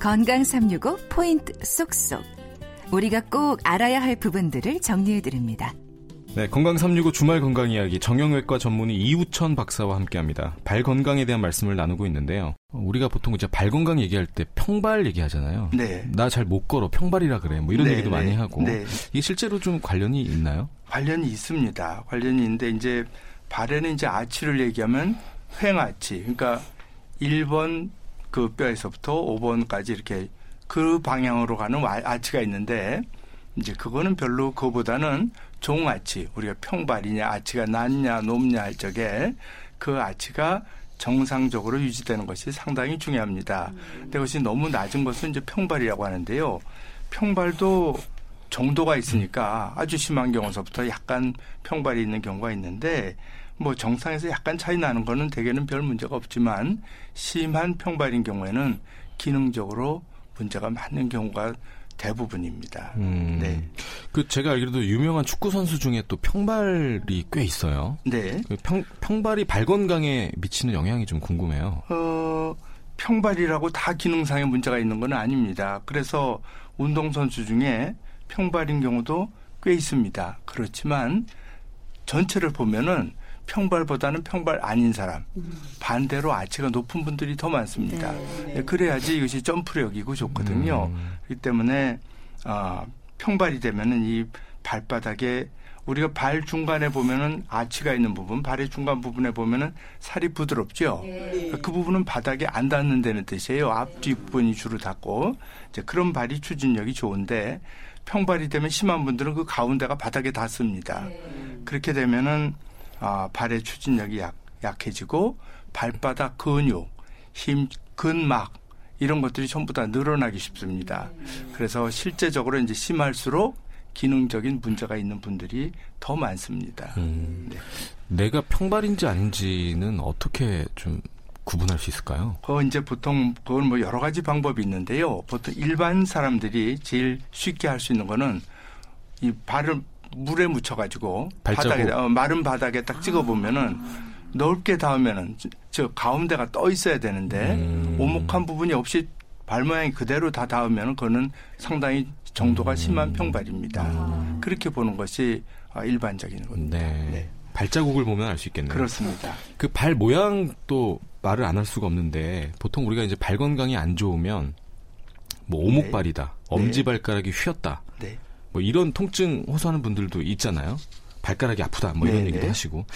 건강 365 포인트 쏙쏙. 우리가 꼭 알아야 할 부분들을 정리해 드립니다. 네, 건강 365 주말 건강 이야기 정형외과 전문의 이우천 박사와 함께합니다. 발 건강에 대한 말씀을 나누고 있는데요. 우리가 보통 이제 발 건강 얘기할 때 평발 얘기하잖아요. 네. 나 잘 못 걸어 평발이라 그래. 뭐 이런 네, 얘기도 네, 많이 하고. 네. 이게 실제로 좀 관련이 있나요? 관련이 있습니다. 관련이 있는데 이제 발에는 이제 아치를 얘기하면 횡아치. 그러니까 1번 그 뼈에서부터 5번까지 이렇게 그 방향으로 가는 아- 아치가 있는데 이제 그거는 별로 그보다는 종아치 우리가 평발이냐 아치가 낮냐 높냐 할 적에 그 아치가 정상적으로 유지되는 것이 상당히 중요합니다. 근데 그것이 너무 낮은 것은 이제 평발이라고 하는데요. 평발도 정도가 있으니까 아주 심한 경우서부터 약간 평발이 있는 경우가 있는데 뭐 정상에서 약간 차이 나는 거는 대개는 별 문제가 없지만 심한 평발인 경우에는 기능적으로 문제가 많은 경우가 대부분입니다. 음. 네. 그 제가 알기로도 유명한 축구 선수 중에 또 평발이 꽤 있어요. 네. 그 평, 평발이 발 건강에 미치는 영향이 좀 궁금해요. 어, 평발이라고 다 기능상의 문제가 있는 건 아닙니다. 그래서 운동 선수 중에 평발인 경우도 꽤 있습니다. 그렇지만 전체를 보면은 평발보다는 평발 아닌 사람, 반대로 아치가 높은 분들이 더 많습니다. 네, 그래야지 이것이 점프력이고 좋거든요. 음. 그렇기 때문에 아, 평발이 되면은 이 발바닥에 우리가 발 중간에 보면은 아치가 있는 부분, 발의 중간 부분에 보면은 살이 부드럽죠. 그 부분은 바닥에 안 닿는다는 뜻이에요. 앞 뒷부분이 주로 닿고 이제 그런 발이 추진력이 좋은데 평발이 되면 심한 분들은 그 가운데가 바닥에 닿습니다. 그렇게 되면은 아, 발의 추진력이 약, 약해지고 발바닥 근육, 힘, 근막 이런 것들이 전부 다 늘어나기 쉽습니다. 그래서 실제적으로 이제 심할수록 기능적인 문제가 있는 분들이 더 많습니다. 음. 네. 내가 평발인지 아닌지는 어떻게 좀 구분할 수 있을까요? 그 이제 보통 그건 뭐 여러 가지 방법이 있는데요. 보통 일반 사람들이 제일 쉽게 할 수 있는 거는 이 발을 물에 묻혀가지고 발자국. 바닥에 어, 마른 바닥에 딱 찍어 보면은 넓게 닿으면은 저- 저 가운데가 떠 있어야 되는데 음. 오목한 부분이 없이 발 모양이 그대로 다 닿으면 그거는 상당히 정도가 심한 평발입니다. 그렇게 보는 것이 아, 일반적인 겁니다. 네. 네. 발자국을 보면 알 수 있겠네요. 그렇습니다. 그 발 모양도 말을 안 할 수가 없는데 보통 우리가 이제 발 건강이 안 좋으면 뭐 오목발이다, 엄지발가락이 휘었다, 네. 뭐 이런 통증 호소하는 분들도 있잖아요. 발가락이 아프다, 뭐 이런 네, 얘기도 네. 하시고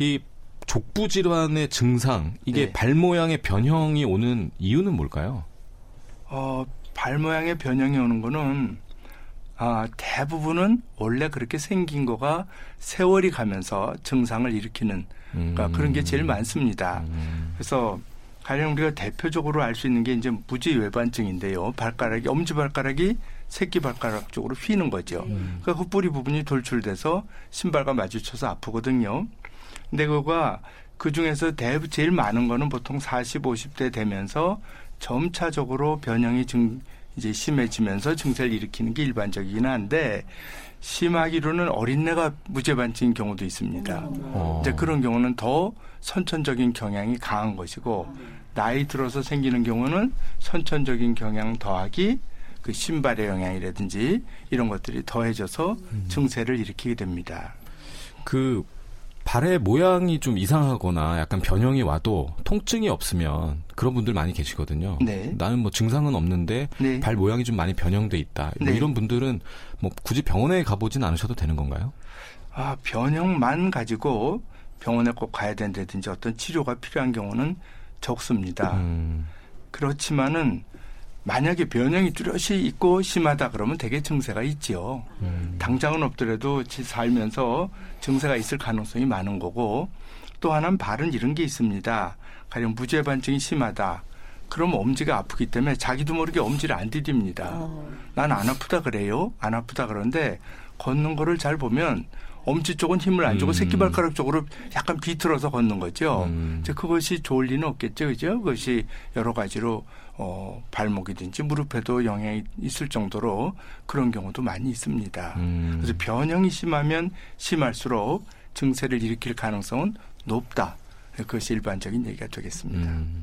이 족부 질환의 증상 이게 네. 발 모양의 변형이 오는 이유는 뭘까요? 어, 발 모양의 변형이 오는 거는 아, 대부분은 원래 그렇게 생긴 거가 세월이 가면서 증상을 일으키는 그러니까 음. 그런 게 제일 많습니다. 그래서 가령 우리가 대표적으로 알 수 있는 게 이제 무지외반증인데요. 발가락이 엄지 발가락이 새끼 발가락 쪽으로 휘는 거죠. 그러니까 그 뿌리 부분이 돌출돼서 신발과 마주쳐서 아프거든요. 근데 그거가 그 중에서 대 제일 많은 거는 보통 40, 50대 되면서 점차적으로 변형이 증 이제 심해지면서 증세를 일으키는 게 일반적이긴 한데 심하기로는 어린애가 무죄반증인 경우도 있습니다. 어. 이제 그런 경우는 더 선천적인 경향이 강한 것이고 나이 들어서 생기는 경우는 선천적인 경향 더하기 그 신발의 영향이라든지 이런 것들이 더해져서 증세를 일으키게 됩니다. 그 발의 모양이 좀 이상하거나 약간 변형이 와도 통증이 없으면 그런 분들 많이 계시거든요. 네. 나는 뭐 증상은 없는데 네. 발 모양이 좀 많이 변형돼 있다. 뭐 네. 이런 분들은 뭐 굳이 병원에 가보진 않으셔도 되는 건가요? 아, 변형만 가지고 병원에 꼭 가야 된다든지 어떤 치료가 필요한 경우는 적습니다. 음, 그렇지만은 만약에 변형이 뚜렷이 있고 심하다 그러면 대개 증세가 있지요. 음. 당장은 없더라도 지- 살면서 증세가 있을 가능성이 많은 거고 또 하나는 발은 이런 게 있습니다. 가령 무죄반증이 심하다. 그럼 엄지가 아프기 때문에 자기도 모르게 엄지를 안 디딥니다. 난 안 아프다 그래요. 안 아프다 그런데 걷는 거를 잘 보면 엄지 쪽은 힘을 안 주고 음. 새끼발가락 쪽으로 약간 비틀어서 걷는 거죠. 음. 이제 그것이 좋을 리는 없겠죠. 그죠? 그것이 여러 가지로 어, 발목이든지 무릎에도 영향이 있을 정도로 그런 경우도 많이 있습니다. 음. 그래서 변형이 심하면 심할수록 증세를 일으킬 가능성은 높다. 그것이 일반적인 얘기가 되겠습니다. 음,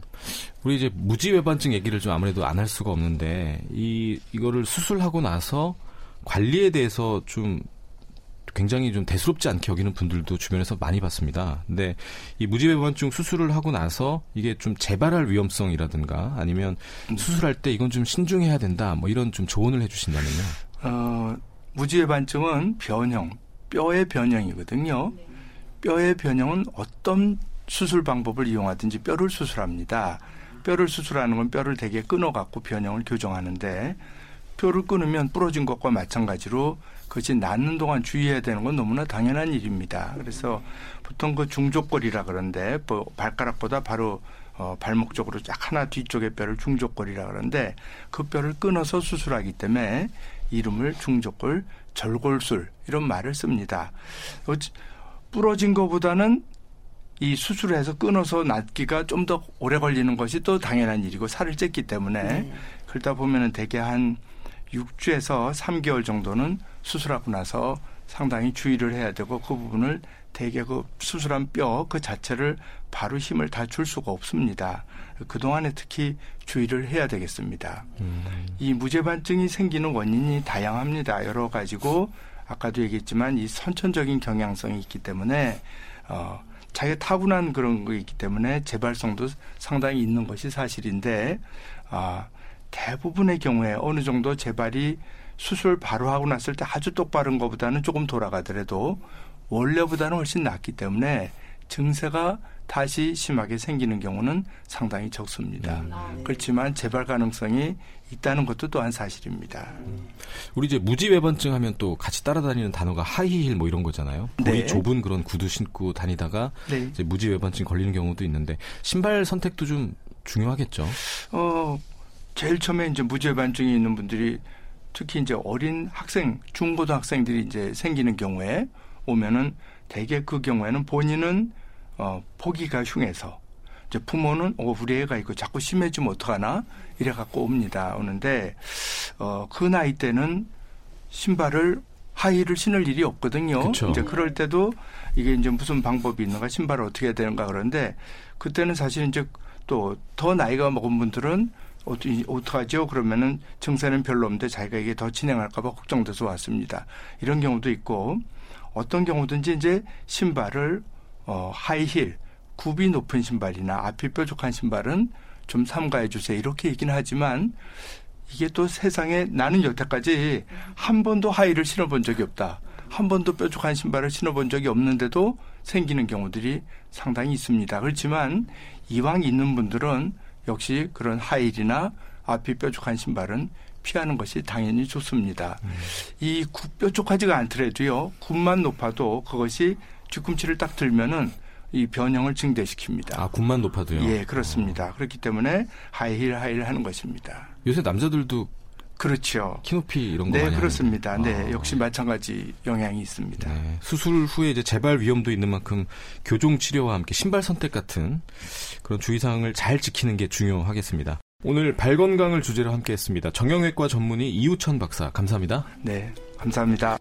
우리 이제 무지외반증 얘기를 좀 아무래도 안 할 수가 없는데 이 이거를 수술하고 나서 관리에 대해서 좀 굉장히 좀 대수롭지 않게 여기는 분들도 주변에서 많이 봤습니다. 근데 이 무지배반증 수술을 하고 나서 이게 좀 재발할 위험성이라든가 아니면 음. 수술할 때 이건 좀 신중해야 된다 뭐 이런 좀 조언을 해주신다면요. 어, 무지배반증은 변형, 뼈의 변형이거든요. 뼈의 변형은 어떤 수술 방법을 이용하든지 뼈를 수술합니다. 뼈를 수술하는 건 뼈를 대개 끊어갖고 변형을 교정하는데 뼈를 끊으면 부러진 것과 마찬가지로 그것이 낫는 동안 주의해야 되는 건 너무나 당연한 일입니다. 그래서 보통 그 중족골이라 그러는데 뭐 발가락보다 바로 어, 발목 쪽으로 쫙 하나 뒤쪽의 뼈를 중족골이라 그러는데 그 뼈를 끊어서 수술하기 때문에 이름을 중족골 절골술 이런 말을 씁니다. 부러진 것보다는 이 수술해서 끊어서 낫기가 좀 더 오래 걸리는 것이 또 당연한 일이고 살을 쪘기 때문에 네. 그러다 보면은 대개 한 6주에서 3개월 정도는 수술하고 나서 상당히 주의를 해야 되고 그 부분을 대개 그 수술한 뼈 그 자체를 바로 힘을 다 줄 수가 없습니다. 그동안에 특히 주의를 해야 되겠습니다. 음. 이 무죄반증이 생기는 원인이 다양합니다. 여러 가지고 아까도 얘기했지만 이 선천적인 경향성이 있기 때문에 어 자기가 타고난 그런 거 있기 때문에 재발성도 상당히 있는 것이 사실인데 아 대부분의 경우에 어느 정도 재발이 수술 바로 하고 났을 때 아주 똑바른 것보다는 조금 돌아가더라도 원래보다는 훨씬 낫기 때문에 증세가 다시 심하게 생기는 경우는 상당히 적습니다. 음. 아, 네. 그렇지만 재발 가능성이 있다는 것도 또한 사실입니다. 음. 우리 이제 무지외반증 하면 또 같이 따라다니는 단어가 하이힐 뭐 이런 거잖아요. 볼이 네. 좁은 그런 구두 신고 다니다가 네. 이제 무지외반증 걸리는 경우도 있는데 신발 선택도 좀 중요하겠죠. 어, 제일 처음에 이제 무죄 반증이 있는 분들이 특히 이제 어린 학생, 중고등학생들이 이제 생기는 경우에 오면은 대개 그 경우에는 본인은 어, 포기가 흉해서 이제 부모는 어, 우리 애가 이거 자꾸 심해지면 어떡하나 이래 갖고 옵니다. 오는데 어, 그 나이 때는 신발을 하이를 신을 일이 없거든요. 그쵸. 이제 그럴 때도 이게 이제 무슨 방법이 있는가 신발을 어떻게 해야 되는가 그런데 그때는 사실 이제 또 더 나이가 먹은 분들은 어떡하죠? 그러면은 증세는 별로 없는데 자기가 이게 더 진행할까봐 걱정돼서 왔습니다. 이런 경우도 있고 어떤 경우든지 이제 신발을 어, 하이힐, 굽이 높은 신발이나 앞이 뾰족한 신발은 좀 삼가해 주세요. 이렇게 얘기는 하지만 이게 또 세상에 나는 여태까지 한 번도 하이를 신어본 적이 없다. 한 번도 뾰족한 신발을 신어본 적이 없는데도 생기는 경우들이 상당히 있습니다. 그렇지만 이왕 있는 분들은 역시 그런 하일이나 앞이 뾰족한 신발은 피하는 것이 당연히 좋습니다. 음. 이 뾰족하지가 않더라도요, 굽만 높아도 그것이 뒤꿈치를 딱 들면은 이 변형을 증대시킵니다. 아, 굽만 높아도요? 예, 그렇습니다. 어. 그렇기 때문에 하이힐 하이힐 하는 것입니다. 요새 남자들도 그렇죠. 키높이 이런 거 네, 많이 그렇습니다. 하는데. 네, 아. 역시 마찬가지 영향이 있습니다. 네, 수술 후에 이제 재발 위험도 있는 만큼 교정 치료와 함께 신발 선택 같은 그런 주의 사항을 잘 지키는 게 중요하겠습니다. 오늘 발 건강을 주제로 함께 했습니다. 정형외과 전문의 이우천 박사 감사합니다. 네, 감사합니다.